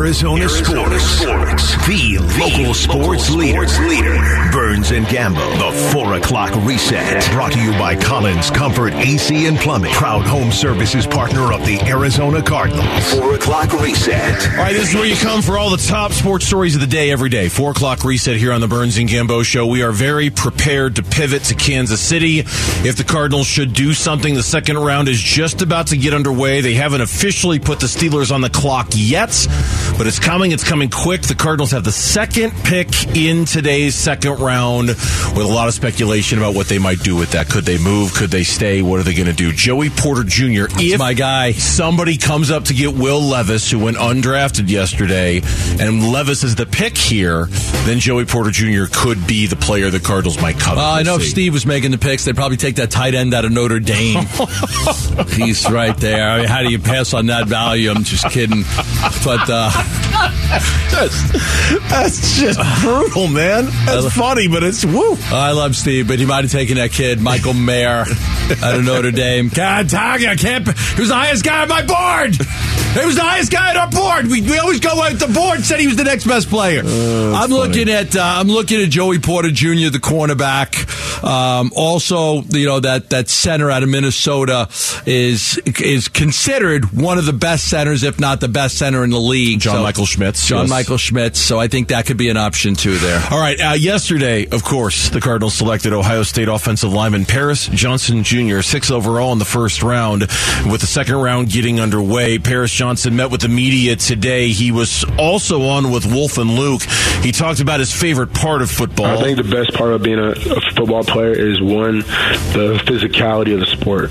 Arizona, Arizona sports. sports. The, local sports, leader. leader. Burns and Gambo. The 4 o'clock reset. Brought to you by Collins Comfort AC and Plumbing. Proud home services partner of the Arizona Cardinals. 4 o'clock reset. All right, this is where you come for all the top sports stories of the day every day. 4 o'clock reset here on the Burns and Gambo show. We are very prepared to pivot to Kansas City. If the Cardinals should do something, the second round is just about to get underway. They haven't officially put the Steelers on the clock yet, but it's coming. It's coming quick. The Cardinals have the second pick in today's second round with a lot of speculation about what they might do with that. Could they move? Could they stay? What are they going to do? Joey Porter Jr. That's if my guy. Somebody comes up to get Will Levis, who went undrafted yesterday, and Levis is the pick here, then Joey Porter Jr. could be the player the Cardinals might cut. Well, I know if Steve was making the picks, they'd probably take that tight end out of Notre Dame. He's right there. I mean, how do you pass on that value? I'm just kidding. But uh, that's, that's just brutal, man. That's funny, but it's woo. I love Steve, but he might have taken that kid, Michael Mayer, out of Notre Dame. Can't tag you. Can't. He was the highest guy on my board. He was the highest guy on our board. We, we always go with the board. Said he was the next best player. Uh, I'm funny. looking at uh, I'm looking at Joey Porter Jr., the cornerback. Um, also, you know that that center out of Minnesota is is considered one of the best centers, if not the best center in the league. John so, Michael Schmitz. John yes. Michael Schmitz. So I think that could be an option too there. All right. Uh, yesterday, of course, the Cardinals selected Ohio State offensive lineman Paris Johnson Jr. six overall in the first round. With the second round getting underway, Paris Johnson met with the media today. He was also on with Wolf and Luke. He talked about his favorite part of football. I think the best part of being a, a football player is one, the physicality of the sport.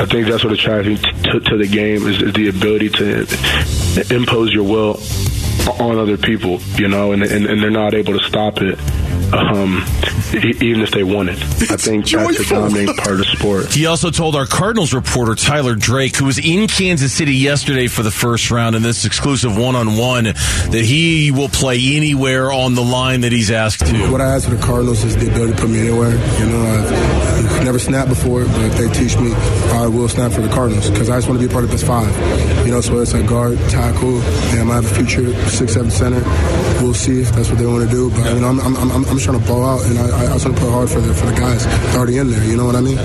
I think that's what attracts me to, to the game is, is the ability to impose your will on other people, you know, and, and, and they're not able to stop it um, even if they won it. I think that's a dominating part of the sport. He also told our Cardinals reporter, Tyler Drake, who was in Kansas City yesterday for the first round in this exclusive one on one, that he will play anywhere on the line that he's asked to. What I ask for the Cardinals is the ability to put me anywhere. You know, I've never snapped before, but if they teach me, I will snap for the Cardinals because I just want to be a part of this five. You know, so it's a guard, tackle, and I have a future six, seven center. We'll see if that's what they want to do. But, you know, I'm, I'm, I'm, I'm just trying to ball out, and I, I also put hard for the for the guys already in there. You know what I mean?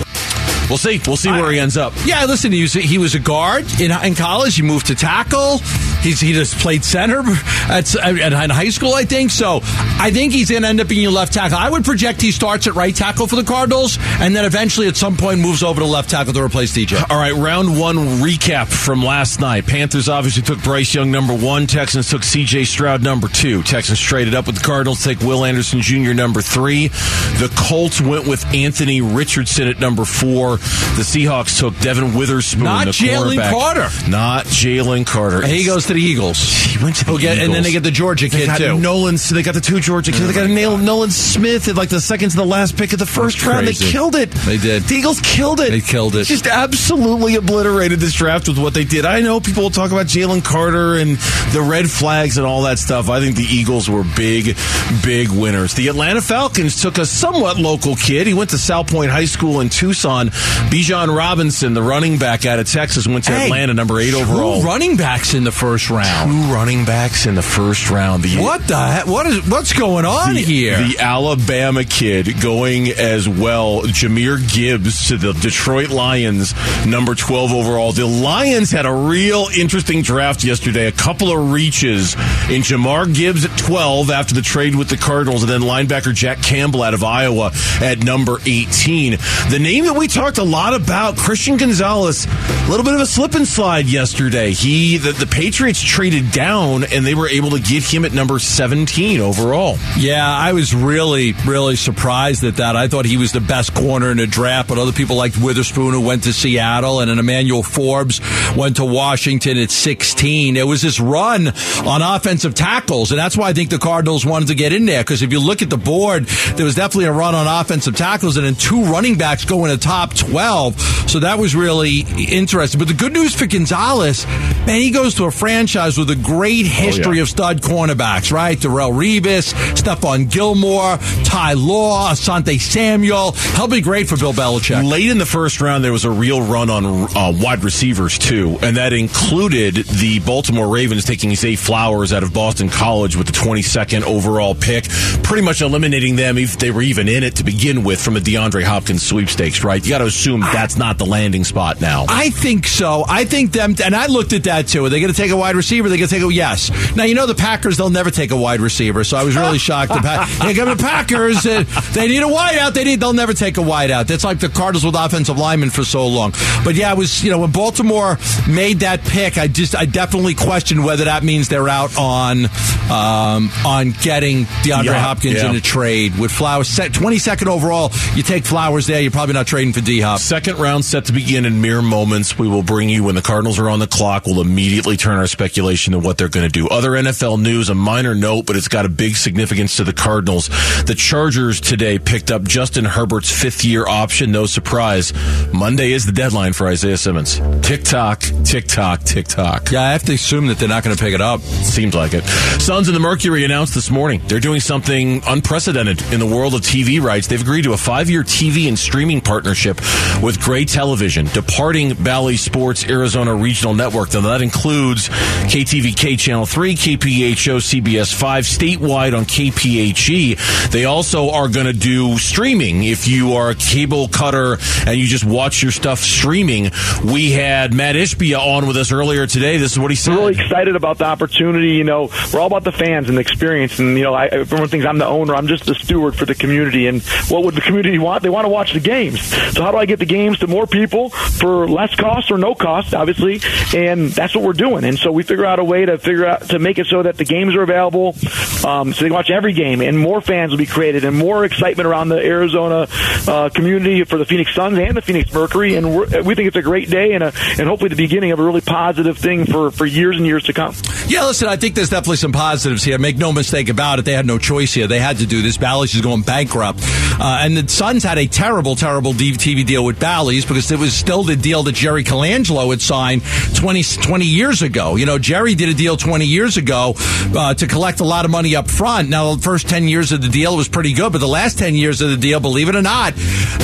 We'll see. We'll see where he ends up. Yeah, listen, he was he was a guard in, in college. He moved to tackle. He's he just played center at, at high school, I think. So I think he's going to end up being your left tackle. I would project he starts at right tackle for the Cardinals, and then eventually at some point moves over to left tackle to replace DJ. All right, round one recap from last night. Panthers obviously took Bryce Young number one. Texans took C.J. Stroud number two. Texans traded up with the Cardinals, take Will Anderson Jr. number three. The Colts went with Anthony Richardson at number four. The Seahawks took Devon Witherspoon, not Jalen Carter, not Jalen Carter. He goes to the Eagles. He went to the get, Eagles. And then they get the Georgia they kid, too. Nolan, they got the two Georgia kids. Oh they got oh Nail, Nolan Smith at like the second to the last pick of the first That's round. Crazy. They killed it. They did. The Eagles killed it. They killed it. Just absolutely obliterated this draft with what they did. I know people will talk about Jalen Carter and the red flags and all that stuff. I think the Eagles were big, big winners. The Atlanta Falcons took a somewhat local kid. He went to Salpointe High School in Tucson. Bijan Robinson, the running back out of Texas, went to hey, Atlanta, number eight overall. running backs in the first round. Two running backs in the first round. The, what the heck? What is what's going on the, here? The Alabama kid going as well. Jahmyr Gibbs to the Detroit Lions, number twelve overall. The Lions had a real interesting draft yesterday. A couple of reaches in Jahmyr Gibbs at twelve after the trade with the Cardinals, and then linebacker Jack Campbell out of Iowa at number eighteen. The name that we talked a lot about, Christian Gonzalez, a little bit of a slip and slide yesterday. He the, the Patriots traded down and they were able to get him at number 17 overall. Yeah, I was really, really surprised at that. I thought he was the best corner in the draft, but other people like Witherspoon, who went to Seattle, and then Emmanuel Forbes went to Washington at 16. It was this run on offensive tackles, and that's why I think the Cardinals wanted to get in there, because if you look at the board, there was definitely a run on offensive tackles, and then two running backs go in the top 12. So that was really interesting. But the good news for Gonzalez, man, he goes to a franchise franchise with a great history Oh, yeah. of stud cornerbacks, right? Darrelle Revis, Stephon Gilmore, Ty Law, Asante Samuel. He'll be great for Bill Belichick. Late in the first round, there was a real run on uh, wide receivers too, and that included the Baltimore Ravens taking Zay Flowers out of Boston College with the 22nd overall pick, pretty much eliminating them if they were even in it to begin with from the DeAndre Hopkins sweepstakes. Right? You got to assume that's not the landing spot now. I think so. I think them, and I looked at that too. Are they going to take a wide receiver? Going to take a yes. Now you know the Packers; they'll never take a wide receiver. So I was really shocked. The pa- Here come the Packers. Uh, they need a wideout. They need. They'll never take a wideout. That's like the Cardinals with offensive linemen for so long. But yeah, it was you know when Baltimore made that pick, I just I definitely questioned whether that means they're out on um, on getting DeAndre Yeah, Hopkins yeah. in a trade with Flowers. set Twenty second overall, you take Flowers there. You're probably not trading for D Hop. Second round set to begin in mere moments. We will bring you when the Cardinals are on the clock. We'll immediately turn our speculation to what they're going to do. Other NFL news, a minor note, but it's got a big significance to the Cardinals. The Chargers today picked up Justin Herbert's fifth year option. No surprise. Monday is the deadline for Isaiah Simmons. Tick tock, tick tock, tick tock. Yeah, I have to assume that they're not going to pick it up. Seems like it. Suns and the Mercury announced this morning they're doing something unprecedented in the world of TV rights. They've agreed to a five year TV and streaming partnership with Gray Television, departing Bally Sports Arizona Regional Network. Now, that includes KTVK Channel 3, KPHO CBS 5, statewide on KPHE. They also are going to do streaming. If you are a cable cutter and you just watch your stuff streaming, we had Mat Ishbia on with us earlier today. This is what he said. Really excited about the opportunity. You know, we're all about the fans and the experience. And you know, I, everyone thinks I'm the owner. I'm just the steward for the community. And what would the community want? They want to watch the games. So how do I get the games to more people for less cost or no cost, obviously? And that's what we're doing. And so we figure out a way to figure out to make it so that the games are available, um, so they can watch every game, and more fans will be created, and more excitement around the Arizona uh, community for the Phoenix Suns and the Phoenix Mercury. And we think it's a great day and a, and hopefully the beginning of a really positive thing for for years and years to come. Yeah, listen, I think there's definitely some positives here. Make no mistake about it. They had no choice here. They had to do this. Bally's is going bankrupt. Uh, and the Suns had a terrible, terrible TV deal with Bally's because it was still the deal that Jerry Colangelo had signed 20, 20 years ago. You know, Jerry did a deal 20 years ago uh, to collect a lot of money up front. Now, the first 10 years of the deal was pretty good, but the last 10 years of the deal, believe it or not,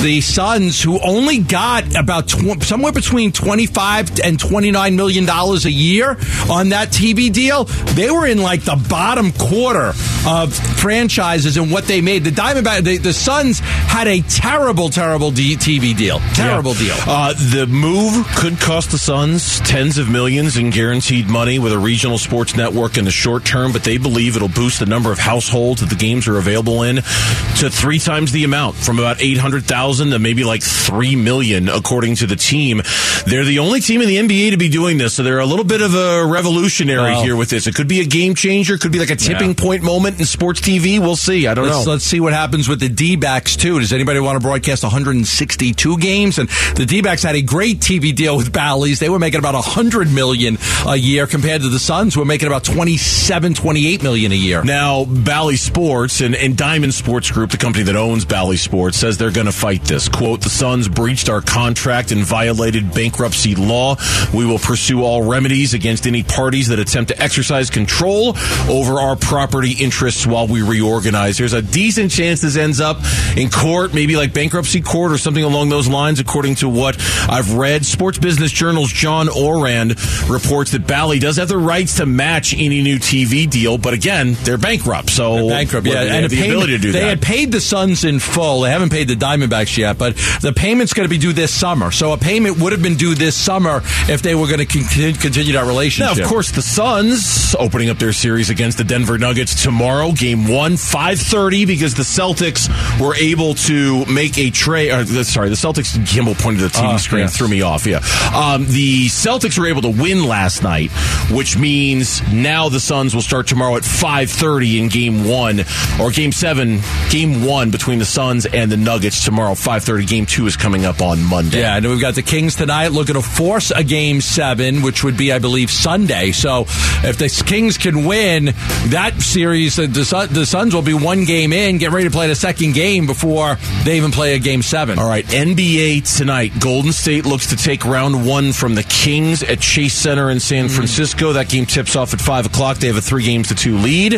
the Suns, who only got about tw- somewhere between 25 and 29 million dollars a year on that TV deal, they were in like the bottom quarter of franchises and what they made. The Diamondback, the, the Suns had a terrible, terrible D- TV deal. Terrible deal. Uh, the move could cost the Suns tens of millions in guaranteed money with a regional sports network in the short term, but they believe it'll boost the number of households that the games are available in to three times the amount, from about 800,000 to maybe like 3 million, according to the team. They're the only team in the NBA to be doing this, so they're a little bit of a revolutionary Well- here with this. It could be a game changer, could be like a tipping point moment in sports TV. We'll see. I don't Let's, know. let's see what happens with the D-backs too. Does anybody want to broadcast 162 games? And the D-backs had a great TV deal with Bally's. They were making about 100 million a year compared to the Suns, who were making about 27, 28 million a year. Now, Bally Sports and, and Diamond Sports Group, the company that owns Bally Sports, says they're going to fight this. Quote, the Suns breached our contract and violated bankruptcy law. We will pursue all remedies against any parties that attempt to exercise control over our property interests while we reorganize. There's a decent chance this ends up in court, maybe like bankruptcy court or something along those lines, according to what I've read. Sports Business Journal's John Ourand reports that Bally does have the rights to match any new TV deal, but again, they're bankrupt. So bankrupt, yeah, they and the payment- ability to do they that. had paid the Suns in full. They haven't paid the Diamondbacks yet, but the payment's going to be due this summer. So a payment would have been due this summer if they were going to continue, continue that Now, relationship. of course, the Suns opening up their series against the Denver Nuggets tomorrow, game one, 5.30, because the Celtics were able to make a trade. Uh, sorry, the Celtics, Kimball pointed to the TV Ah, screen, yes. threw me off, yeah. Um, the Celtics were able to win last night, which means now the Suns will start tomorrow at 5.30 in game one, or game seven, game one between the Suns and the Nuggets tomorrow, 5.30. Game two is coming up on Monday. Yeah, and we've got the Kings tonight looking to force a game seven, which would be, I believe, Sunday. So if the Kings can win that series, uh, the, the Suns will be one game in, get ready to play the second game game before they even play a game seven. All right, NBA tonight. Golden State looks to take round one from the Kings at Chase Center in San mm. Francisco. That game tips off at 5 o'clock. They have a three games to two lead.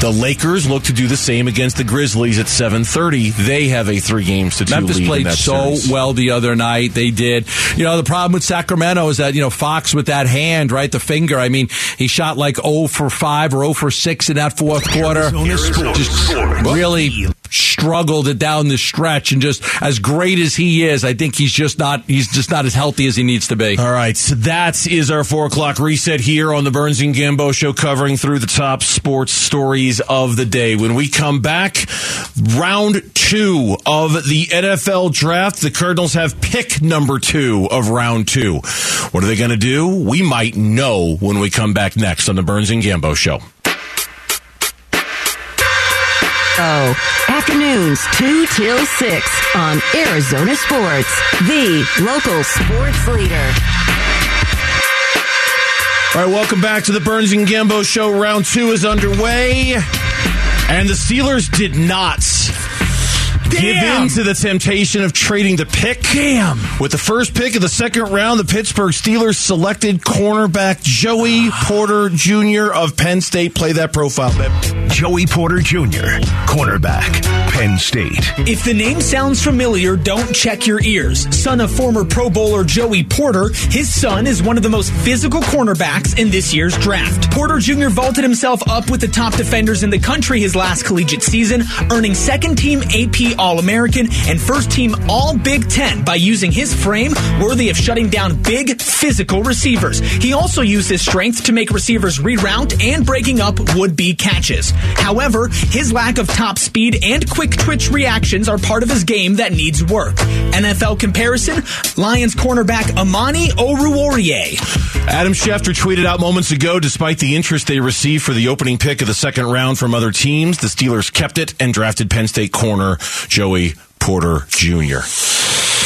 The Lakers look to do the same against the Grizzlies at 7.30. They have a three games to two Memphis lead. in played that so series. well the other night. They did. You know, the problem with Sacramento is that, you know, Fox with that hand, right? The finger. I mean, he shot like 0 for 5 or 0 for 6 in that fourth quarter. Arizona Sports. Just really struggled it down the stretch and just as great as he is, I think he's just not, he's just not as healthy as he needs to be. All right, so that is our four o'clock reset here on the Burns and Gambo show, covering through the top sports stories of the day. When we come back, round two of the NFL draft, the Cardinals have pick number two of round two. What are they going to do? We might know when we come back next on the Burns and Gambo show. Oh, afternoons 2 till 6 on Arizona Sports, the local sports leader. All right, welcome back to the Burns and Gambo show. Round two is underway, and the Steelers did not give Damn. in to the temptation of trading the pick. Damn. With the first pick of the second round, the Pittsburgh Steelers selected cornerback Joey Porter Jr. of Penn State. Play that profile, babe. Joey Porter Jr., cornerback, Penn State. If the name sounds familiar, don't check your ears. Son of former Pro Bowler Joey Porter, his son is one of the most physical cornerbacks in this year's draft. Porter Jr. vaulted himself up with the top defenders in the country his last collegiate season, earning second team AP All American and first team All Big Ten by using his frame worthy of shutting down big physical receivers. He also used his strength to make receivers reroute and breaking up would be catches. However, his lack of top speed and quick twitch reactions are part of his game that needs work. NFL comparison Lions cornerback Amani Oruwariye. Adam Schefter tweeted out moments ago, despite the interest they received for the opening pick of the second round from other teams, the Steelers kept it and drafted Penn State corner Joey Porter Jr.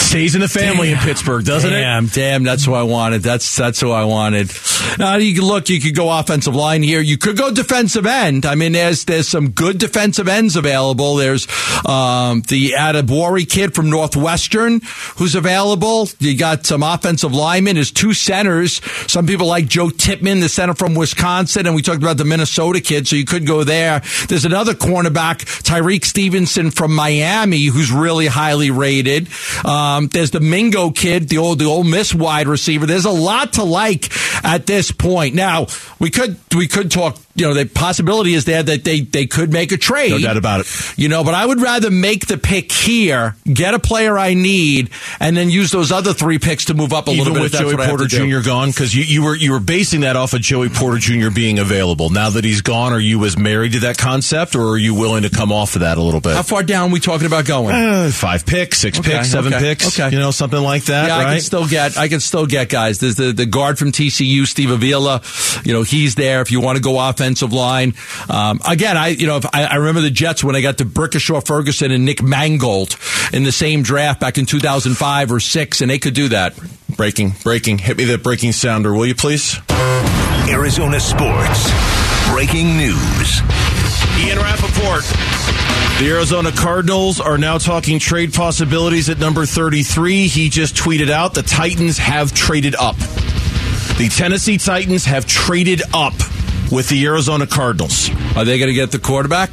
Stays in the family in Pittsburgh, doesn't it? damn, Damn, that's who I wanted. That's that's who I wanted. Now you can look, you could go offensive line here. You could go defensive end. I mean, there's there's some good defensive ends available. There's um, the Adebawore kid from Northwestern who's available. You got some offensive linemen. There's two centers. Some people like Joe Tippmann, the center from Wisconsin, and we talked about the Minnesota kid, so you could go there. There's another cornerback, Tyrique Stevenson from Miami, who's really highly rated. Um, Um, there's the Mingo kid, the old the Ole Miss wide receiver. There's a lot to like at this point. Now we could we could talk. You know, the possibility is there that they they could make a trade. No doubt about it. You know, but I would rather make the pick here, get a player I need, and then use those other three picks to move up a Even little bit. with Joey what I have Porter. Jr. gone, because you, you were you were basing that off of Joey Porter Jr. being available. Now that he's gone, are you as married to that concept, or are you willing to come off of that a little bit? How far down are we talking about going? Uh, five picks, six Okay, picks, seven okay, picks, okay. you know, something like that, yeah, I can still get. I can still get guys. There's the, the guard from TCU, Steve Avila. You know, he's there. If you want to go offensive line, um, again, I you know, if I, I remember the Jets when I got to Brickashaw Ferguson and Nick Mangold in the same draft back in 2005 or six, and they could do that. breaking, breaking. Hit me that breaking sounder, will you please? Arizona Sports. Breaking news. Ian Rapoport. The Arizona Cardinals are now talking trade possibilities at number 33. He just tweeted out the Titans have traded up. The Tennessee Titans have traded up with the Arizona Cardinals. Are they going to get the quarterback?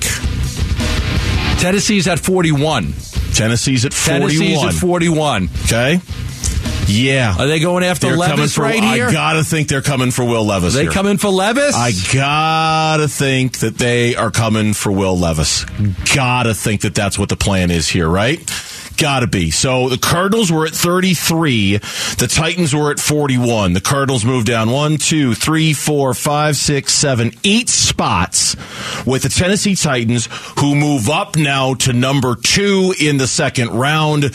Tennessee's at 41. Tennessee's at 41. Tennessee's at 41. Okay. Yeah. Are they going after They're Levis for, right here? I gotta think they're coming for Will Levis. Are they here. coming for Levis? I gotta think that they are coming for Will Levis. Gotta think that that's what the plan is here, right? Gotta be. So the Cardinals were at 33. The Titans were at 41. The Cardinals moved down one, two, three, four, five, six, seven, eight spots with the Tennessee Titans who move up now to number two in the second round.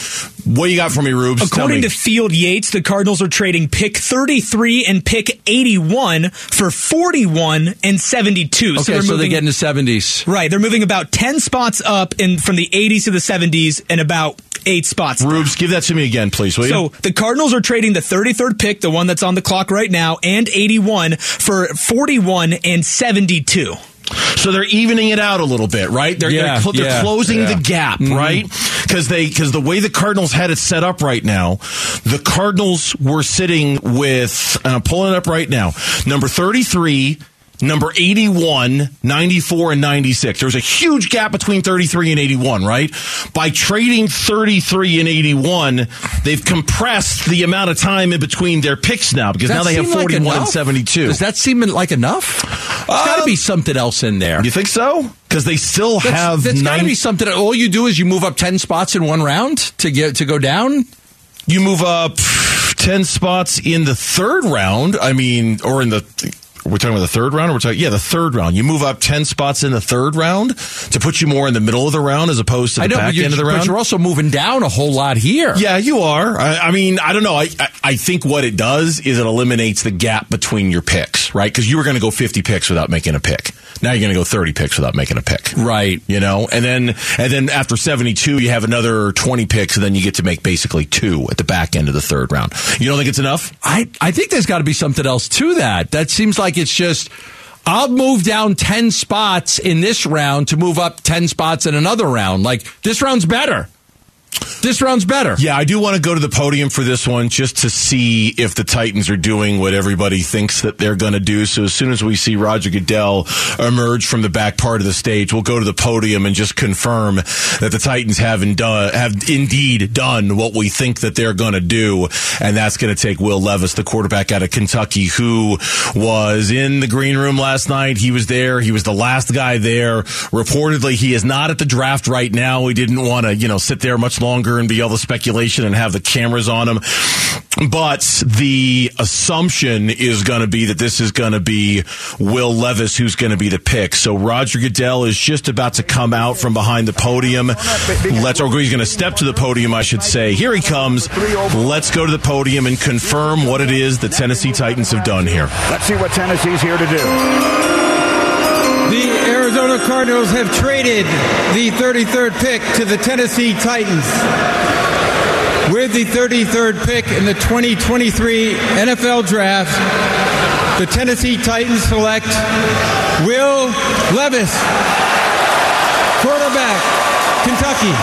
What do you got for me, Rubes? According me. to Field Yates, the Cardinals are trading pick 33 and pick 81 for 41 and 72. okay, so, they're they're moving, getting the 70s. right. They're moving about 10 spots up in from the 80s to the 70s and about eight spots. down. Rubes, give that to me again, please, will you? So the Cardinals are trading the 33rd pick, the one that's on the clock right now, and 81 for 41 and 72. So they're evening it out a little bit, right? They're, Yeah, they're, cl- they're closing yeah. the gap, Mhm. right? Because they because the way the Cardinals had it set up right now, the Cardinals were sitting with and I'm pulling it up right now. Number 33, number 81, 94 and 96. There's a huge gap between 33 and 81, right? By trading 33 and 81, they've compressed the amount of time in between their picks now because now they have seem like 41 and 72. Does that seem like enough? There's got to be um, something else in there. You think so? Because they still That's, have that's got to be something. All you do is you move up ten spots in one round to get to go down. You move up ten spots in the third round. I mean, or in the. We're talking about the third round, or we're talking, yeah, the third round. You move up ten spots in the third round to put you more in the middle of the round as opposed to the know, back end of the but round. you're also moving down a whole lot here. Yeah, you are. I, I mean, I don't know. I, I I think what it does is it eliminates the gap between your picks, right? Because you were going to go 50 picks without making a pick. Now you're going to go 30 picks without making a pick. Right. You know, and then and then after 72, you have another 20 picks, and then you get to make basically two at the back end of the third round. You don't think it's enough? I, I think there's got to be something else to that. That seems like it's just, I'll move down 10 spots in this round to move up 10 spots in another round. Like, this round's better. This round's better. Yeah, I do want to go to the podium for this one just to see if the Titans are doing what everybody thinks that they're going to do. So as soon as we see Roger Goodell emerge from the back part of the stage, we'll go to the podium and just confirm that the Titans have, done, have indeed done what we think that they're going to do. And that's going to take Will Levis, the quarterback out of Kentucky, who was in the green room last night. He was there. He was the last guy there. Reportedly, he is not at the draft right now. We didn't want to, you know, sit there much longer and be all the speculation and have the cameras on him. But the assumption is going to be that this is going to be Will Levis who's going to be the pick. So Roger Goodell is just about to come out from behind the podium. Let's, or he's going to step to the podium, I should say. Here he comes. Let's go to the podium and confirm what it is the Tennessee Titans have done here. Let's see what Tennessee's here to do. The Arizona Cardinals have traded the 33rd pick to the Tennessee Titans. With the 33rd pick in the 2023 NFL Draft, the Tennessee Titans select Will Levis, quarterback, Kentucky.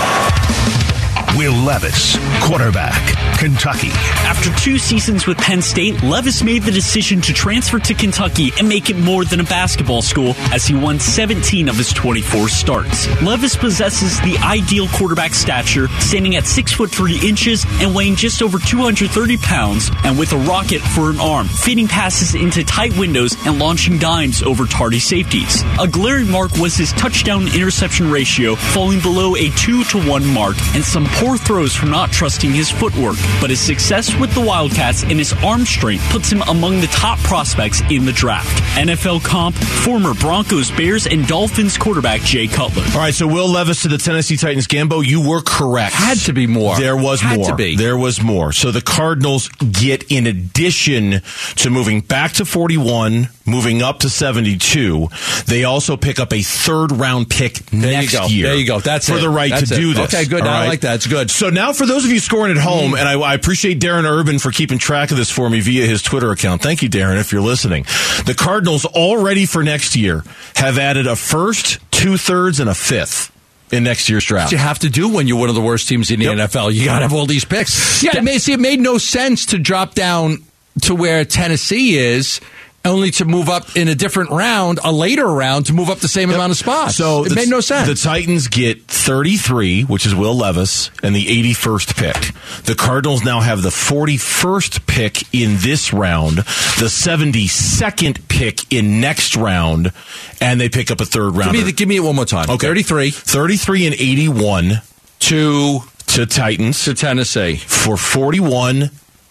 Will Levis, quarterback, Kentucky. After two seasons with Penn State, Levis made the decision to transfer to Kentucky and make it more than a basketball school as he won 17 of his 24 starts. Levis possesses the ideal quarterback stature, standing at 6 foot 3 inches and weighing just over 230 pounds, and with a rocket for an arm, feeding passes into tight windows and launching dimes over tardy safeties. A glaring mark was his touchdown interception ratio, falling below a 2 to 1 mark, and some poor throws from not trusting his footwork. But his success with the Wildcats and his arm strength puts him among the top prospects in the draft. NFL comp, former Broncos, Bears, and Dolphins quarterback Jay Cutler. All right, so Will Levis to the Tennessee Titans. Gambo, you were correct. Had to be more. There was Had more. to be. There was more. So the Cardinals get, in addition to moving back to 41, moving up to 72, they also pick up a third round pick There next you go. year. There you go. That's for it. the right That's to it. do this. Okay, good. All I like that. It's good. So now, for those of you scoring at home, mm. and I, I appreciate Darren Urban for keeping track of this for me via his Twitter account. Thank you, Darren, if you're listening. The Cardinals already for next year have added a first, two thirds, and a fifth in next year's draft. What you have to do when you're one of the worst teams in the NFL. You got to have all these picks. Yeah, it see, it made no sense to drop down to where Tennessee is. Only to move up in a different round, a later round, to move up the same amount of spots. So it the, made no sense. The Titans get 33, which is Will Levis, and the 81st pick. The Cardinals now have the 41st pick in this round, the 72nd pick in next round, and they pick up a third give, rounder. give me it one more time. Okay. 33 33 and 81 to to Titans to Tennessee for 41,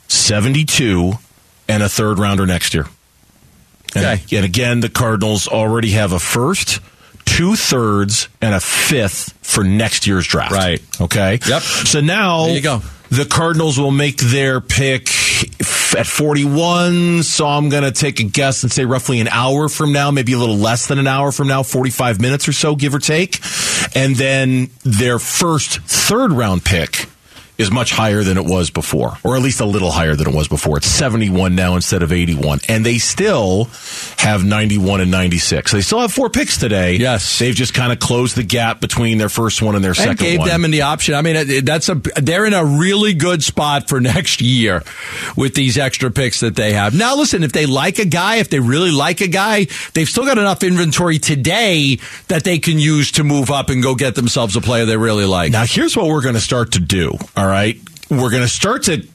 72, and a third rounder next year. And, Okay. and again, the Cardinals already have a first, two thirds, and a fifth for next year's draft. Right. Okay. Yep. So now There you go. the Cardinals will make their pick at 41. So I'm going to take a guess and say roughly an hour from now, maybe a little less than an hour from now, 45 minutes or so, give or take. And then their first third round pick is much higher than it was before, or at least a little higher than it was before. It's 71 now instead of 81. And they still have 91 and 96. They still have four picks today. Yes. They've just kind of closed the gap between their first one and their second and gave one. them the option. I mean, that's a they're in a really good spot for next year with these extra picks that they have. Now, listen, if they like a guy, if they really like a guy, they've still got enough inventory today that they can use to move up and go get themselves a player they really like. Now, here's what we're going to start to do. All right. We're going to start to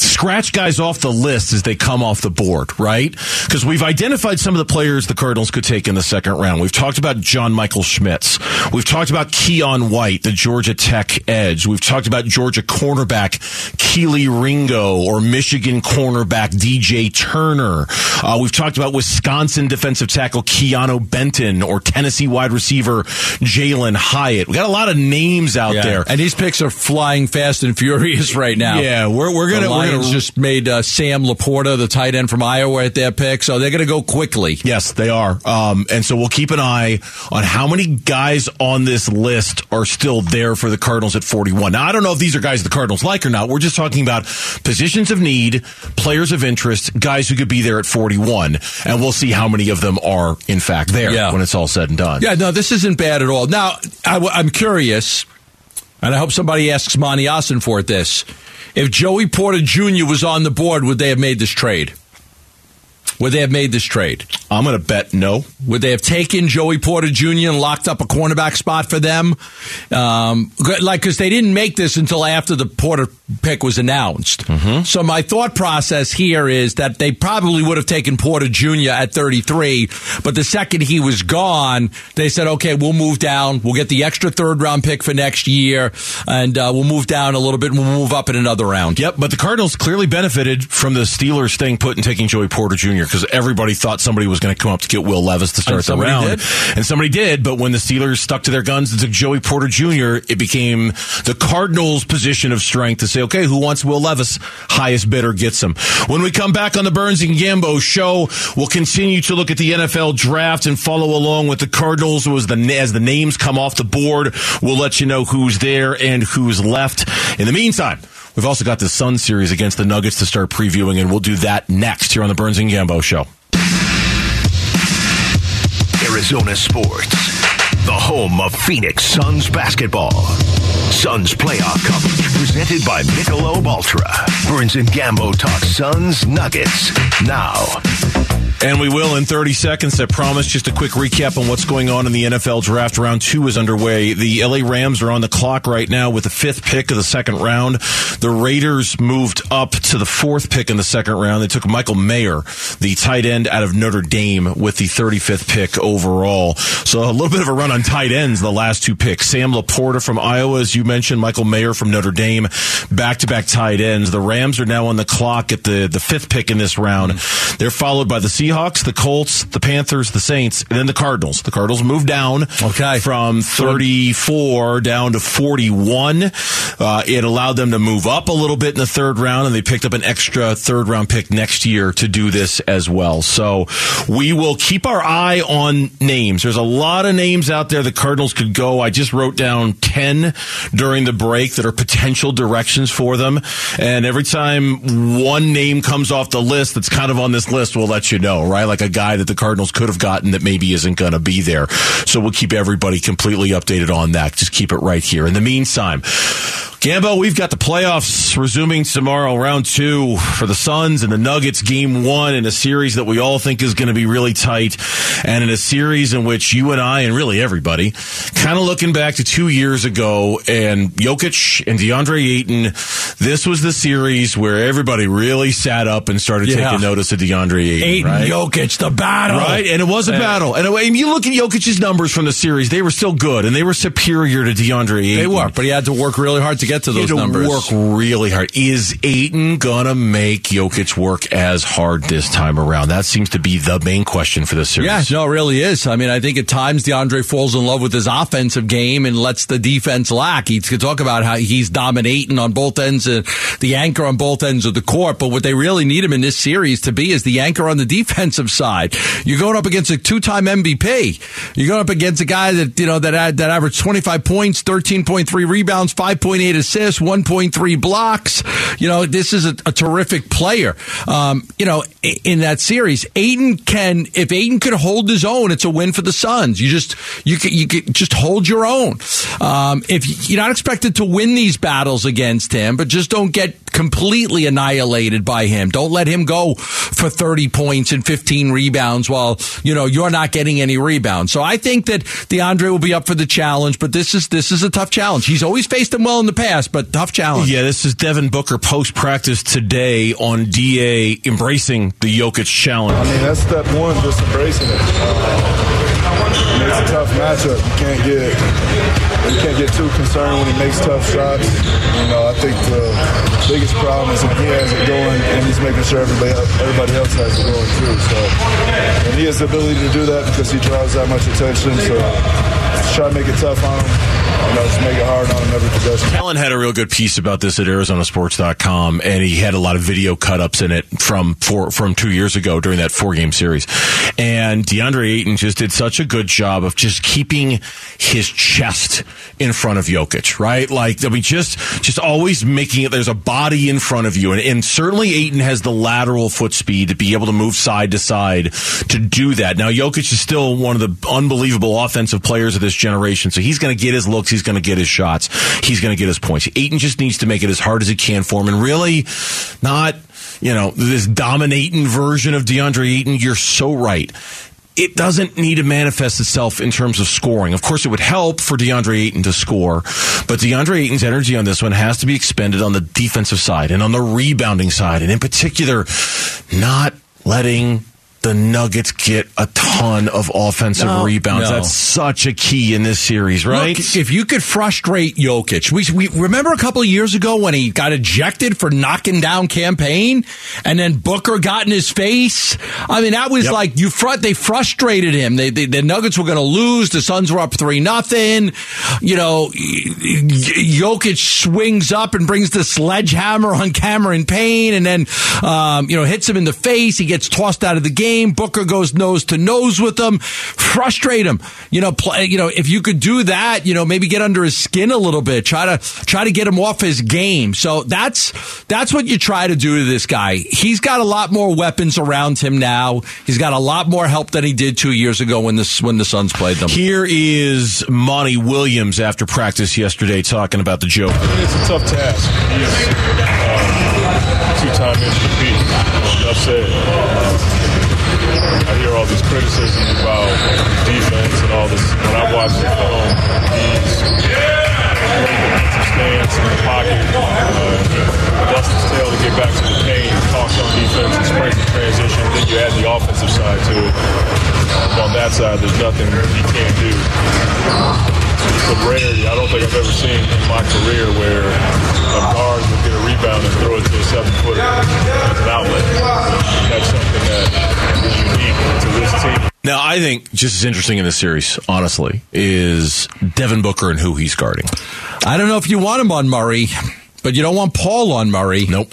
scratch guys off the list as they come off the board, right? Because we've identified some of the players the Cardinals could take in the second round. We've talked about John Michael Schmitz. We've talked about Keion White, the Georgia Tech edge. We've talked about Georgia cornerback Kelee Ringo or Michigan cornerback DJ Turner. Uh, we've talked about Wisconsin defensive tackle Keanu Benton or Tennessee wide receiver Jalin Hyatt. We got a lot of names out Yeah. there. and these picks are flying fast and furious right now. Yeah, we're we're gonna Lions just made uh, Sam LaPorta, the tight end from Iowa, at their pick, so they're going to go quickly. Yes, they are. Um, and so we'll keep an eye on how many guys on this list are still there for the Cardinals at 41. Now, I don't know if these are guys the Cardinals like or not. We're just talking about positions of need, players of interest, guys who could be there at 41. And we'll see how many of them are, in fact, there Yeah. when it's all said and done. Yeah, no, this isn't bad at all. Now, I, am curious, and I hope somebody asks Monti Ossenfort this. If Joey Porter Jr. was on the board, would they have made this trade? Would they have made this trade? I'm going to bet no. Would they have taken Joey Porter Jr. and locked up a cornerback spot for them? Um, like, because they didn't make this until after the Porter pick was announced. So my thought process here is that they probably would have taken Porter Jr. at 33, but the second he was gone, they said, okay, we'll move down. We'll get the extra third round pick for next year, and uh, we'll move down a little bit and we'll move up in another round. Yep, but the Cardinals clearly benefited from the Steelers staying put and taking Joey Porter Jr. because everybody thought somebody was going to come up to get Will Levis to start the round, did. and somebody did. But when the Steelers stuck to their guns and took Joey Porter Jr., it became the Cardinals' position of strength to say, "Okay, who wants Will Levis? Highest bidder gets him." When we come back on the Burns and Gambo show, we'll continue to look at the NFL draft and follow along with the Cardinals as the as the names come off the board. We'll let you know who's there and who's left. In the meantime. We've also got the Sun series against the Nuggets to start previewing, and we'll do that next here on the Burns and Gambo show. Arizona sports. The home of Phoenix Suns basketball. Suns playoff coverage presented by Michelob Ultra. Burns and Gambo talk Suns Nuggets now. And we will in 30 seconds. I promise just a quick recap on what's going on in the NFL draft. Round two is underway. The LA Rams are on the clock right now with the fifth pick of the second round. The Raiders moved up to the fourth pick in the second round. They took Michael Mayer, the tight end out of Notre Dame, with the 35th pick overall. So a little bit of a run on tight ends, the last two picks. Sam LaPorta from Iowa, as you mentioned, Michael Mayer from Notre Dame, back to back tight ends. The Rams are now on the clock at the, the fifth pick in this round. They're followed by the Seahawks, the Colts, the Panthers, the Saints, and then the Cardinals. The Cardinals moved down Okay. from 34 down to 41. Uh, it allowed them to move up a little bit in the third round, and they picked up an extra third round pick next year to do this as well. So we will keep our eye on names. There's a lot of names out there the Cardinals could go. I just wrote down 10 during the break that are potential directions for them. And every time one name comes off the list that's kind of on this list, we'll let you know, right? Like a guy that the Cardinals could have gotten that maybe isn't going to be there. So we'll keep everybody completely updated on that. Just keep it right here. In the meantime, Gambo, we've got the playoffs resuming tomorrow, round two for the Suns and the Nuggets, game one in a series that we all think is going to be really tight, and in a series in which you and I and really everybody kind of looking back to two years ago and Jokic and DeAndre Ayton. This was the series where everybody really sat up and started Yeah. taking notice of DeAndre Ayton. Aiden right? Jokic, the battle. Right, and it was a Yeah. battle. And you look at Jokic's numbers from the series, they were still good, and they were superior to DeAndre Ayton. They were, but he had to work really hard to get to He those had to numbers. work really hard. Is Ayton gonna make Jokic work as hard this time around? That seems to be the main question for this series. Yeah, no, it really is. I mean, I think at times DeAndre falls in love with his offensive game and lets the defense lack. He could talk about how he's dominating on both ends, uh, the anchor on both ends of the court. But what they really need him in this series to be is the anchor on the defensive side. You're going up against a two-time MVP. You're going up against a guy that you know that had, that averaged 25 points, 13.3 rebounds, 5.8 assists, 1.3 blocks. You know, this is a, a terrific player. Um, you know, in that series, Ayton can, if Ayton could hold his own, it's a win for the Suns. You just, you could, you could just hold your own. Um, if you're not expected to win these battles against him, but just don't get completely annihilated by him. Don't let him go for 30 points and 15 rebounds while, you know, you're not getting any rebounds. So I think that DeAndre will be up for the challenge, but this is, this is a tough challenge. He's always faced him well in the past, but tough challenge. Yeah, this is Devin Booker post practice today on DA embracing the Jokic challenge. I mean, that's step one, just embracing it. Uh, I mean, it's a tough matchup. You can't get you can't get too concerned when he makes tough shots. You know, I think the biggest problem is when he has it going and he's making sure everybody everybody else has it going too. So, and he has the ability to do that because he draws that much attention. So, try to make it tough on him possession. Kellen had a real good piece about this at ArizonaSports.com, and he had a lot of video cut ups in it from four, from two years ago during that four game series. And DeAndre Ayton just did such a good job of just keeping his chest in front of Jokic, right? Like, I mean, just just always making it. There's a body in front of you, and, and certainly Ayton has the lateral foot speed to be able to move side to side to do that. Now, Jokic is still one of the unbelievable offensive players of this generation, so he's going to get his looks. He's going to get his shots. He's going to get his points. Ayton just needs to make it as hard as he can for him, and really not, you know, this dominating version of DeAndre Ayton. You're so right it doesn't need to manifest itself in terms of scoring. Of course, it would help for DeAndre Ayton to score, but DeAndre Ayton's energy on this one has to be expended on the defensive side and on the rebounding side, and in particular, not letting the Nuggets get a ton of offensive No, rebounds. no. That's such a key in this series, right? Look, if you could frustrate Jokic, we, we remember a couple of years ago when he got ejected for knocking down Cam Payne, and then Booker got in his face. I mean, that was Yep. like you. Fr- they frustrated him. They, they the Nuggets were going to lose. The Suns were up three nothing. You know, Jokic swings up and brings the sledgehammer on Cameron Payne, and then um, you know hits him in the face. He gets tossed out of the game. Booker goes nose to nose with him, frustrate him. You know, play, you know if you could do that, you know maybe get under his skin a little bit. Try to try to get him off his game. So that's that's what you try to do to this guy. He's got a lot more weapons around him now. He's got a lot more help than he did two years ago when the when the Suns played them. Here is Monty Williams after practice yesterday talking about the Joker. It's a tough task. He's uh, two-time MVP. Enough said. I hear all these criticisms about defense and all this. When I watch the film, he's defensive stance in the pocket. Uh, busts his tail to get back to the paint, talks on defense, and springs in transition. Then you add the offensive side to it. On that side, there's nothing he can't do. It's a rarity. I don't think I've ever seen in my career where a guard would get a rebound and throw it to a seven footer as an outlet. That's something that is unique to this team. Now, I think just as interesting in this series, honestly, is Devin Booker and who he's guarding. I don't know if you want him on Murray, but you don't want Paul on Murray. Nope.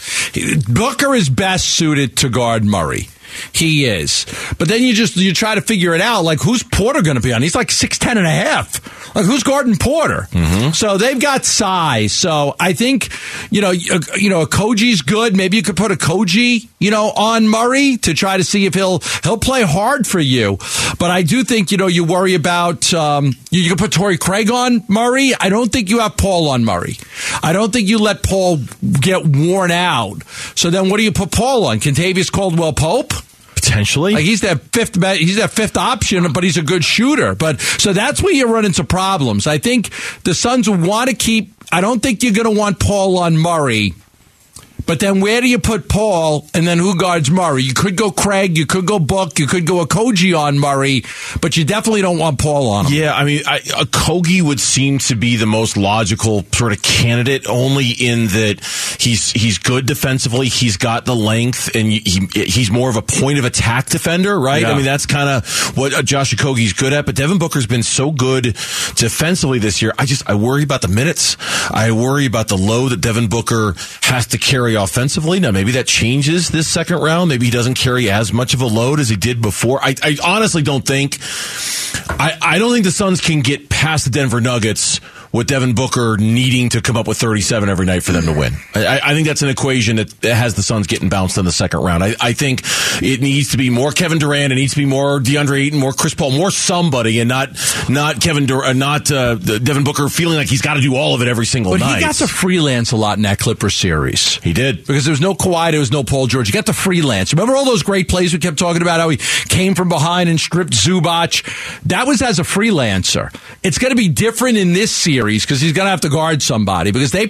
Booker is best suited to guard Murray. He is. But then you just you try to figure it out like who's Porter going to be on? He's like 6'10 and a half. Like who's guarding Porter? So they've got size. So I think you know you you know Okogie's good. Maybe you could put Okogie, you know, on Murray to try to see if he'll he'll play hard for you. But I do think you know you worry about um, you, you can put Torrey Craig on Murray. I don't think you have Paul on Murray. I don't think you let Paul get worn out. So then what do you put Paul on? Kentavious Caldwell Pope? Potentially. Like he's that fifth, he's that fifth option, but he's a good shooter. But so that's where you run into problems. I think the Suns want to keep. I don't think you're going to want Paul on Murray. But then where do you put Paul and then who guards Murray? You could go Craig, you could go Book, you could go Okogie on Murray, but you definitely don't want Paul on him. Yeah, I mean, I, Okogie would seem to be the most logical sort of candidate, only in that he's he's good defensively. He's got the length, and he, he's more of a point of attack defender, right? Yeah. I mean, that's kind of what uh, Josh Okogie's good at. But Devin Booker's been so good defensively this year. I just I worry about the minutes. I worry about the load that Devin Booker has to carry offensively. Now, maybe that changes this second round. Maybe he doesn't carry as much of a load as he did before. I, I honestly don't think. I, I don't think the Suns can get past the Denver Nuggets with Devin Booker needing to come up with 37 every night for them to win. I, I think that's an equation that has the Suns getting bounced in the second round. I, I think it needs to be more Kevin Durant, it needs to be more DeAndre Ayton, more Chris Paul, more somebody, and not not Kevin Dur- uh, not uh, Devin Booker feeling like he's got to do all of it every single But night. he got to freelance a lot in that Clippers series. He did. Because there was no Kawhi, there was no Paul George. He got to freelance. Remember all those great plays we kept talking about how he came from behind and stripped Zubac? That was as a freelancer. It's going to be different in this series because he's going to have to guard somebody because they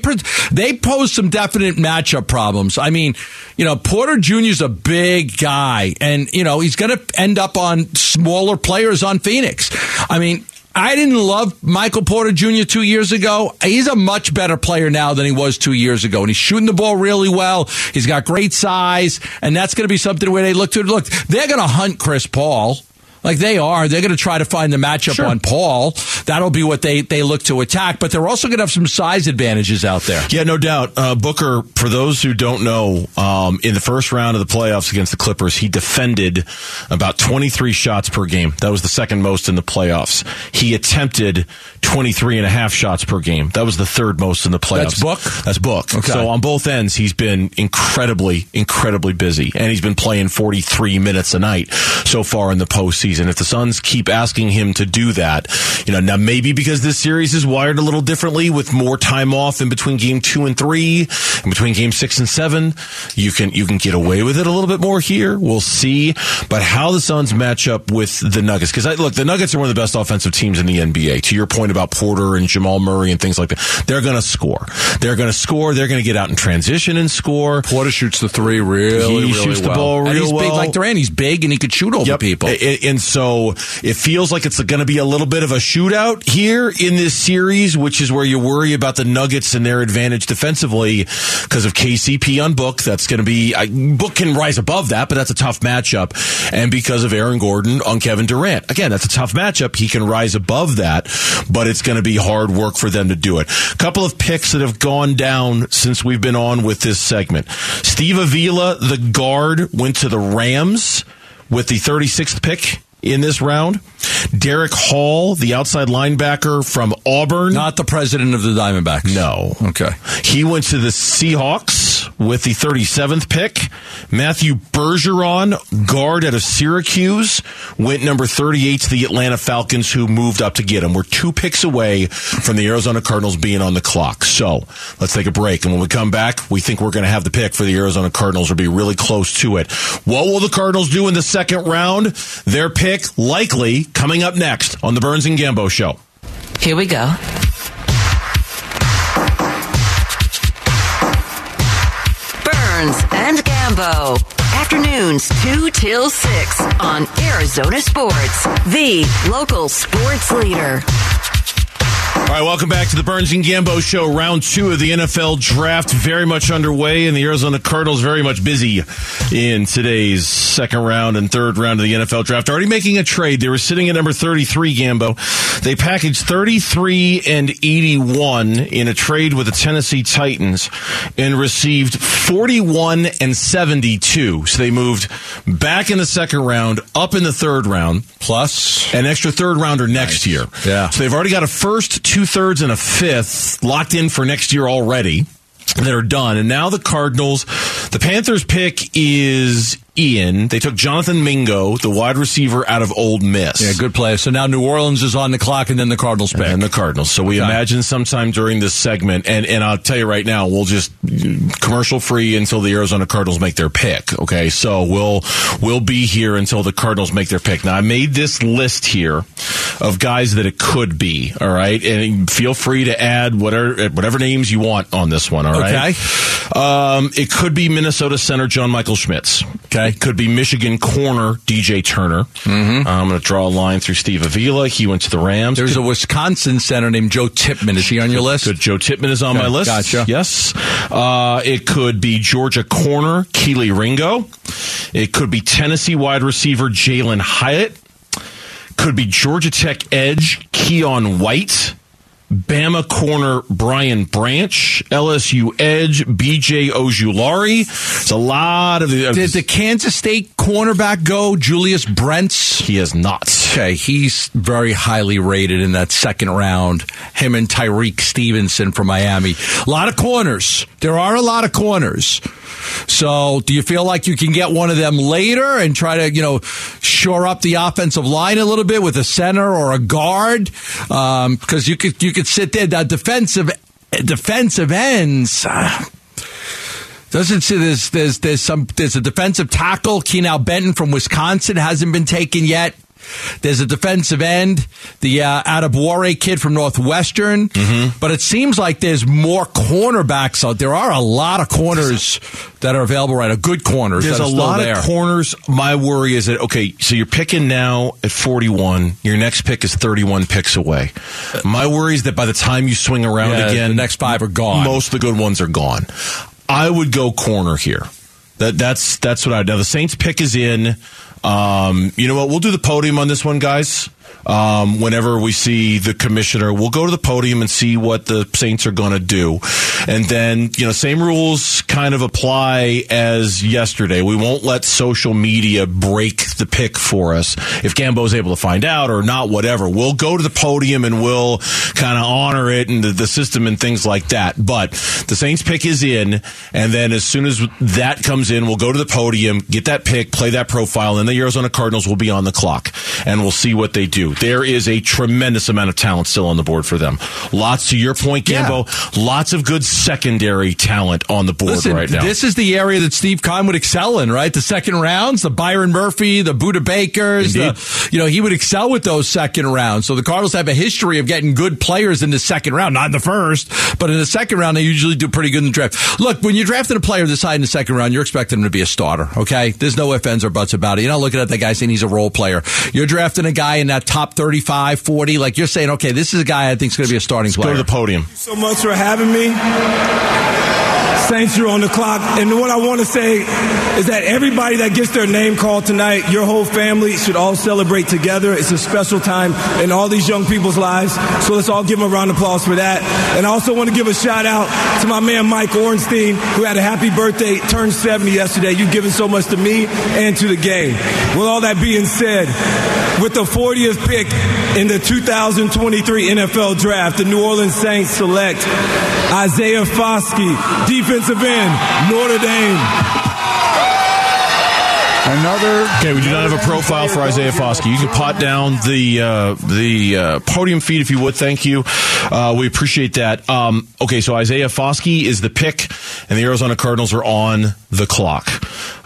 they pose some definite matchup problems. I mean, you know, Porter Jr. is a big guy and, you know, he's going to end up on smaller players on Phoenix. I mean, I didn't love Michael Porter Jr. two years ago. He's a much better player now than he was two years ago. And he's shooting the ball really well. He's got great size. And that's going to be something where they look to look, they're going to hunt Chris Paul. Like they are. They're going to try to find the matchup Sure. on Paul. That'll be what they, they look to attack. But they're also going to have some size advantages out there. Yeah, no doubt. Uh, Booker, for those who don't know, um, in the first round of the playoffs against the Clippers, he defended about 23 shots per game. That was the second most in the playoffs. He attempted 23 and a half shots per game. That was the third most in the playoffs. That's Book? That's Book. Okay. So on both ends, he's been incredibly, incredibly busy. And he's been playing 43 minutes a night so far in the postseason. And if the Suns keep asking him to do that, you know, now maybe because this series is wired a little differently with more time off in between game two and three, and between game six and seven, you can, you can get away with it a little bit more here. We'll see. But how the Suns match up with the Nuggets, because I, look, the Nuggets are one of the best offensive teams in the NBA. To your point about Porter and Jamal Murray and things like that, they're going to score. They're going to score. They're going to get out in transition and score. Porter shoots the three really, He really shoots the well. ball and real he's big well. like Durant. He's big and he could shoot over Yep. people. And so it feels like it's going to be a little bit of a shootout here in this series, which is where you worry about the Nuggets and their advantage defensively because of KCP on Book. That's going to be, I, Book can rise above that, but that's a tough matchup. And because of Aaron Gordon on Kevin Durant. Again, that's a tough matchup. He can rise above that, but it's going to be hard work for them to do it. A couple of picks that have gone down since we've been on with this segment. Steve Avila, the guard, went to the Rams with the 36th pick in this round. Derek Hall, the outside linebacker from Auburn. Not the president of the Diamondbacks. No. Okay. He went to the Seahawks with the 37th pick. Matthew Bergeron, guard out of Syracuse, went number 38 to the Atlanta Falcons, who moved up to get him. We're two picks away from the Arizona Cardinals being on the clock. So let's take a break. And when we come back, we think we're going to have the pick for the Arizona Cardinals or be really close to it. What will the Cardinals do in the second round? Their pick likely coming up next on the Burns and Gambo show. Here we go. And Gambo. Afternoons 2 till 6 on Arizona Sports, the local sports leader. All right, welcome back to the Burns and Gambo show. Round two of the NFL draft very much underway, and the Arizona Cardinals very much busy in today's second round and third round of the NFL draft. Already making a trade. They were sitting at number 33, Gambo. They packaged 33 and 81 in a trade with the Tennessee Titans and received 41 and 72. So they moved back in the second round, up in the third round, Plus, an extra third rounder next year. Yeah. So they've already got a first, two thirds, and a fifth locked in for next year already. That are done. And now the Cardinals, the Panthers pick is Ian. They took Jonathan Mingo, the wide receiver out of Ole Miss. yeah, good play. So now New Orleans is on the clock, and then the Cardinals pick. And the Cardinals. So we Okay. imagine sometime during this segment, and, and I'll tell you right now, we'll just commercial free until the Arizona Cardinals make their pick. Okay, so we'll we'll be here until the Cardinals make their pick. Now I made this list here of guys that it could be. All right, and feel free to add whatever whatever names you want on this one. All right. Um, it could be Minnesota center John Michael Schmitz. Okay. It could be Michigan corner DJ Turner. Mm-hmm. I'm going to draw a line through Steve Avila. He went to the Rams. There's a Wisconsin center named Joe Tippmann. Is he on your list? Good. Joe Tippmann is on Okay, my list. gotcha. Yes. Uh, it could be Georgia corner Kelee Ringo. It could be Tennessee wide receiver Jalin Hyatt. Could be Georgia Tech edge Keion White. Bama corner Brian Branch, LSU edge BJ Ojulari. It's a lot of the. Did the Kansas State cornerback go Julius Brents? He has not. Okay, he's very highly rated in that second round. Him and Tyrique Stevenson from Miami. A lot of corners. There are a lot of corners. So, do you feel like you can get one of them later and try to, you know, shore up the offensive line a little bit with a center or a guard? Because um, you could you could sit there. That defensive defensive ends. Uh, doesn't see there's there's there's some there's a defensive tackle Keanu Benton from Wisconsin hasn't been taken yet. There's a defensive end, the uh, kid from Northwestern. Mm-hmm. But it seems like there's more cornerbacks out. There are a lot of corners that are available right now. Good corners. There's a lot there. of corners. My worry is that okay, so you're picking now at 41. Your next pick is 31 picks away. My worry is that by the time you swing around Yeah, again, the next five are gone. Most of the good ones are gone. I would go corner here. That that's that's what I now. The Saints pick is in. Um, you know what? We'll do the podium on this one, guys. Um, whenever we see the commissioner, we'll go to the podium and see what the Saints are going to do. And then, you know, same rules kind of apply as yesterday. We won't let social media break the pick for us. If Gambo's able to find out or not, whatever, we'll go to the podium and we'll kind of honor it and the, the system and things like that. But the Saints pick is in. And then as soon as that comes in, we'll go to the podium, get that pick, play that profile, and the Arizona Cardinals will be on the clock and we'll see what they do. There is a tremendous amount of talent still on the board for them. Lots to your point, Gambo. Lots of good secondary talent on the board Listen, right now. This is the area that Steve Keim would excel in, right? The second rounds, the Byron Murphy, the Budda Bakers, the, you know, he would excel with those second rounds. So the Cardinals have a history of getting good players in the second round, not in the first, but in the second round, they usually do pretty good in the draft. Look, when you're drafting a player this high in the second round, you're expecting him to be a starter, okay? There's no ifs, ands, or buts about it. You're not looking at that guy saying he's a role player. You're drafting a guy in that top 35, 40, like you're saying, okay, this is a guy I think is going to be a starting Go player. to the podium. so much for having me. Saints, you're on the clock. And what I want to say is that everybody that gets their name called tonight, your whole family should all celebrate together. It's a special time in all these young people's lives. So let's all give them a round of applause for that. And I also want to give a shout out to my man Mike Ornstein, who had a happy birthday, turned 70 yesterday. You've given so much to me and to the game. With all that being said, with the 40th pick in the 2023 NFL Draft, the New Orleans Saints select Isaiah Foskey, defensive end, Notre Dame. Another. Okay, we do not have a profile for Isaiah Foskey. You can pot down the uh, the uh, podium feed if you would. Thank you. Uh, we appreciate that. Um, okay, so Isaiah Foskey is the pick, and the Arizona Cardinals are on the clock.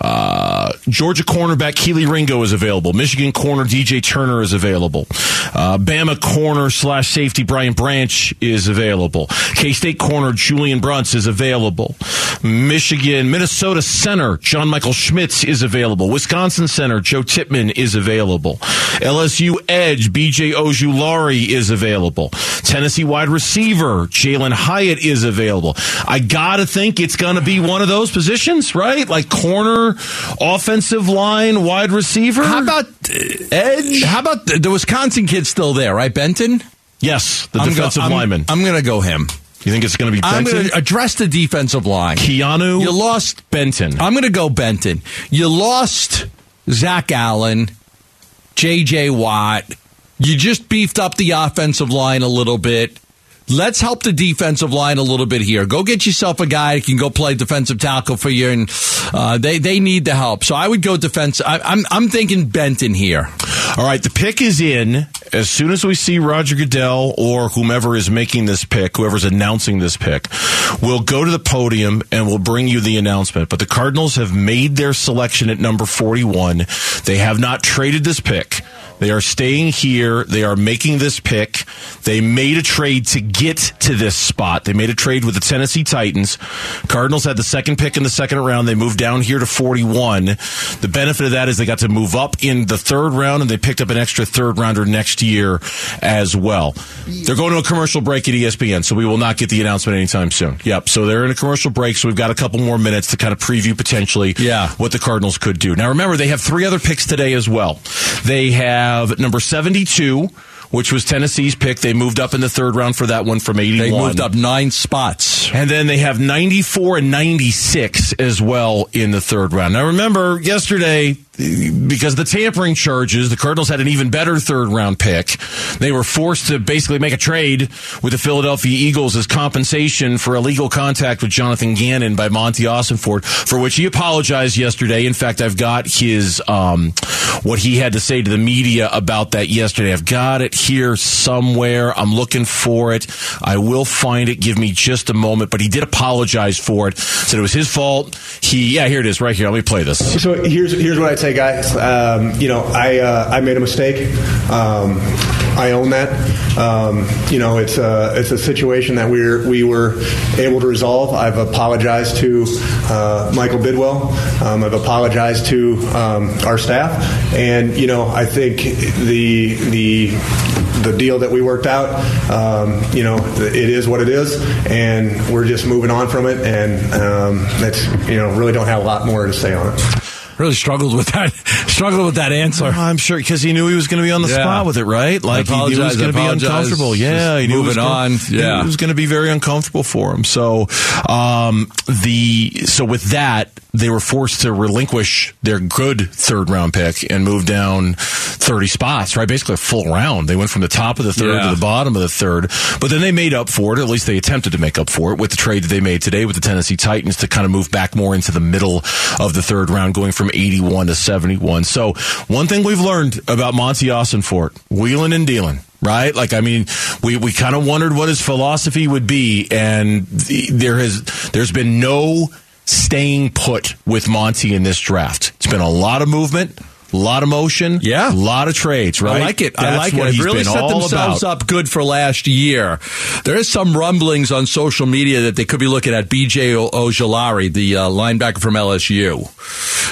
Uh, Georgia cornerback Kelee Ringo is available. Michigan corner DJ Turner is available. Uh, Bama corner slash safety Brian Branch is available. K State corner Julian Brents is available. Michigan, Minnesota center John Michael Schmitz is available. Wisconsin center Joe Tippmann is available. LSU edge BJ Ojulari is available. Tennessee wide receiver Jalin Hyatt is available. I gotta think it's gonna be one of those positions, right? Like corner, offensive line, wide receiver. How about edge? How about the, the Wisconsin kid still there, right? Benton? Yes, the I'm go- defensive I'm- lineman. I'm going to go him. You think it's going to be I'm Benton? going to address the defensive line. Keanu You lost Benton. I'm going to go Benton. You lost Zach Allen, J.J. Watt. You just beefed up the offensive line a little bit. Let's help the defensive line a little bit here. Go get yourself a guy that can go play defensive tackle for you, and uh, they they need the help. So I would go defense. I, I'm I'm thinking Benton here. All right, the pick is in. As soon as we see Roger Goodell or whomever is making this pick, whoever's announcing this pick, we'll go to the podium and we'll bring you the announcement. But the Cardinals have made their selection at number 41. They have not traded this pick. They are staying here. They are making this pick. They made a trade to get to this spot. They made a trade with the Tennessee Titans. Cardinals had the second pick in the second round. They moved down here to 41. The benefit of that is they got to move up in the third round and they picked up an extra third rounder next year as well. They're going to a commercial break at ESPN, so we will not get the announcement anytime soon. Yep. So they're in a commercial break, so we've got a couple more minutes to kind of preview potentially Yeah. what the Cardinals could do. Now remember, they have three other picks today as well. They have number 72, which was Tennessee's pick. They moved up in the third round for that one from 81. They moved up nine spots. And then they have 94 and 96 as well in the third round. Now remember, yesterday, because the tampering charges, the Cardinals had an even better third round pick. They were forced to basically make a trade with the Philadelphia Eagles as compensation for illegal contact with Jonathan Gannon by Monti Ossenfort, for which he apologized yesterday. In fact, I've got his, um, what he had to say to the media about that yesterday. I've got it here somewhere. I'm looking for it. I will find it. Give me just a moment. But he did apologize for it. Said it was his fault. He, yeah, here it is right here. Let me play this. So here's here's what I'd guys. Um, you know, I uh, I made a mistake. Um, I own that. Um, you know, it's a it's a situation that we we were able to resolve. I've apologized to uh, Michael Bidwill. Um, I've apologized to um, our staff, and you know, I think the the the deal that we worked out, um, you know, it is what it is, and we're just moving on from it. And um, that's you know, really don't have a lot more to say on it really struggled with that struggled with that answer. I'm sure because he knew he was going to be on the Yeah. spot with it, right? Like he knew it was going to be uncomfortable. Yeah, he knew it was moving gonna- on. Yeah. it was going to be very uncomfortable for him. So, um, the so with that, they were forced to relinquish their good third round pick and move down 30 spots, right? Basically a full round. They went from the top of the third Yeah. to the bottom of the third, but then they made up for it. At least they attempted to make up for it with the trade that they made today with the Tennessee Titans to kind of move back more into the middle of the third round, going from 81 to 71. So one thing we've learned about Monti Ossenfort, wheeling and dealing. Right, like I mean, we, we kind of wondered what his philosophy would be, and the, there has there's been no staying put with Monti in this draft. It's been a lot of movement, a lot of motion, yeah, a lot of trades. Right, I like it. I like it. he's really been set all themselves about. up good for last year. There is some rumblings on social media that they could be looking at BJ Ojulari, the uh, linebacker from LSU.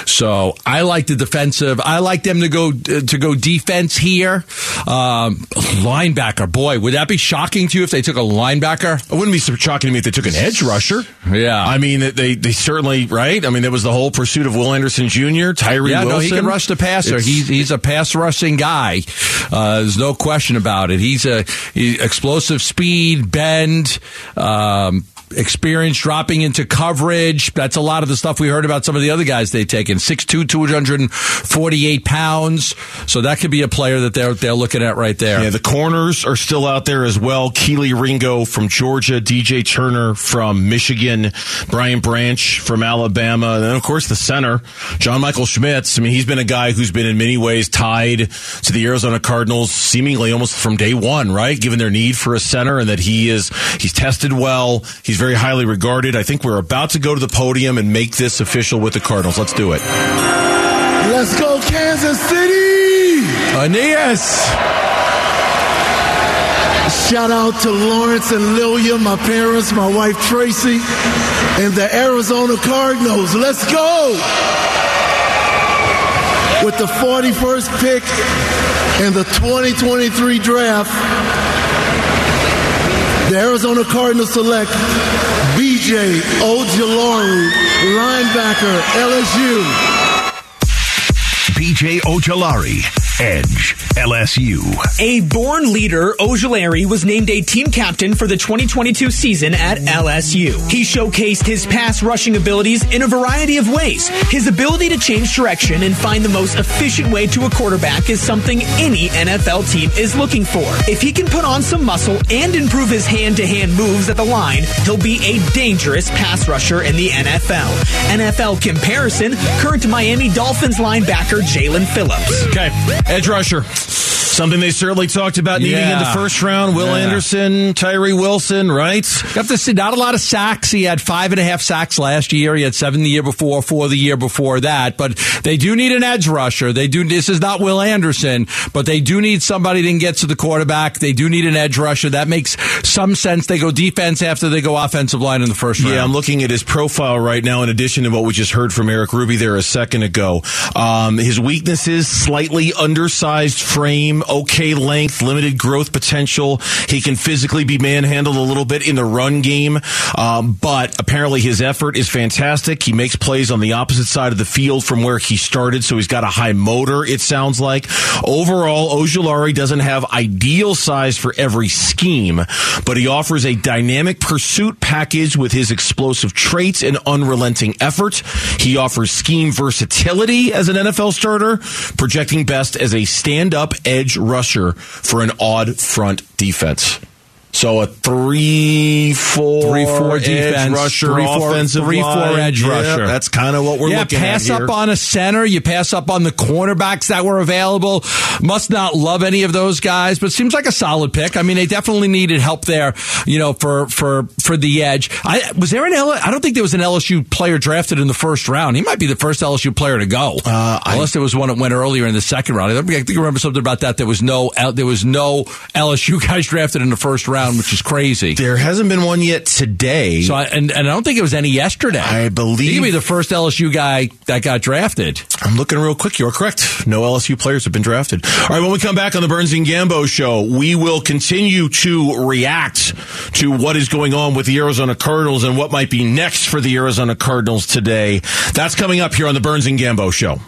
So I like the defensive. I like them to go to go defense here. Um, linebacker, boy, would that be shocking to you if they took a linebacker? It wouldn't be so shocking to me if they took an edge rusher. Yeah, I mean, they they certainly right. I mean, there was the whole pursuit of Will Anderson Jr., Tyree yeah, Wilson. no, he can rush the passer. It's- He's he's a pass rushing guy. Uh, there's no question about it. He's a he, explosive speed, bend. Um, Experience dropping into coverage. That's a lot of the stuff we heard about some of the other guys they've taken. 6'2", 248 pounds. So that could be a player that they're they're looking at right there. Yeah, the corners are still out there as well. Kelee Ringo from Georgia, DJ Turner from Michigan, Brian Branch from Alabama, and then of course the center, John Michael Schmitz. I mean, he's been a guy who's been in many ways tied to the Arizona Cardinals seemingly almost from day one, right? Given their need for a center and that he is he's tested well, he's very highly regarded. I think we're about to go to the podium and make this official with the Cardinals. Let's do it. Let's go, Kansas City! Aeneas! Shout out to Lawrence and Lilia, my parents, my wife Tracy, and the Arizona Cardinals. Let's go! With the 41st pick in the 2023 draft, the Arizona Cardinals select BJ Ojulari, linebacker, LSU. BJ Ojulari, Edge, LSU. A born leader, Ojulari was named a team captain for the 2022 season at LSU. He showcased his pass rushing abilities in a variety of ways. His ability to change direction and find the most efficient way to a quarterback is something any NFL team is looking for. If he can put on some muscle and improve his hand to hand moves at the line, he'll be a dangerous pass rusher in the NFL. NFL comparison, current Miami Dolphins linebacker Jaelan Phillips. Okay, edge rusher. Something they certainly talked about needing in the first round. Will Yeah. Anderson, Tyree Wilson, right? Got to see not a lot of sacks. He had five and a half sacks last year. He had seven the year before, four the year before that. But they do need an edge rusher. They do. This is not Will Anderson, but they do need somebody that can get to the quarterback. They do need an edge rusher. That makes some sense. They go defense after they go offensive line in the first round. Yeah, I'm looking at his profile right now. In addition to what we just heard from Eric Ruby there a second ago, um, his weaknesses slightly undersized frame, okay length, limited growth potential. He can physically be manhandled a little bit in the run game, um, but apparently his effort is fantastic. He makes plays on the opposite side of the field from where he started, so he's got a high motor, it sounds like. Overall, Ojulari doesn't have ideal size for every scheme, but he offers a dynamic pursuit package with his explosive traits and unrelenting effort. He offers scheme versatility as an NFL starter, projecting best as a stand up edge rusher for an odd front defense. So a three four Three, four edge defense, rusher three, four- offensive three, four edge Yeah, rusher. That's kind of what we're yeah, looking pass at here. Pass up on a center. You pass up on the cornerbacks that were available. Must not love any of those guys, but seems like a solid pick. I mean, they definitely needed help there. You know, for for for the edge. I was there an L. I don't think there was an LSU player drafted in the first round. He might be the first LSU player to go, Uh, unless there was one that went earlier in the second round. I think I think remember something about that. There was no there was no LSU guys drafted in the first round, which is crazy. There hasn't been one yet today. So I, and, and I don't think it was any yesterday. I believe- he be the first LSU guy that got drafted. I'm looking real quick. You're correct. No LSU players have been drafted. All right, when we come back on the Burns and Gambo show, we will continue to react to what is going on with the Arizona Cardinals and what might be next for the Arizona Cardinals today. That's coming up here on the Burns and Gambo show.